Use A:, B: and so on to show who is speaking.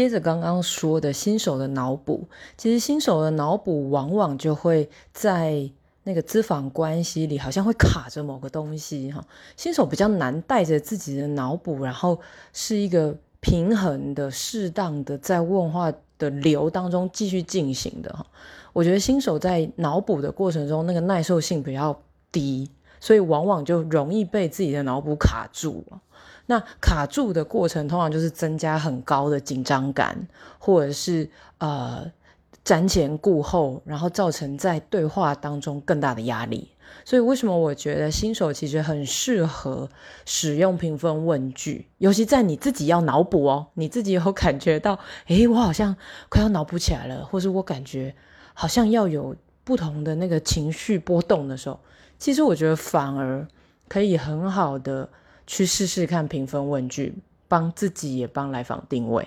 A: 接着刚刚说的新手的脑补，其实新手的脑补往往就会在那个资访关系里，好像会卡着某个东西哈。新手比较难带着自己的脑补，然后是一个平衡的、适当的在问话的流当中继续进行的哈。我觉得新手在脑补的过程中，那个耐受性比较低，所以往往就容易被自己的脑补卡住。那卡住的过程，通常就是增加很高的紧张感，或者是呃瞻前顾后，然后造成在对话当中更大的压力。所以为什么我觉得新手其实很适合使用评分问句，尤其在你自己要脑补哦，你自己有感觉到，诶，我好像快要脑补起来了，或是我感觉好像要有不同的那个情绪波动的时候，其实我觉得反而可以很好的。去试试看评分问句，帮自己也帮来访定位。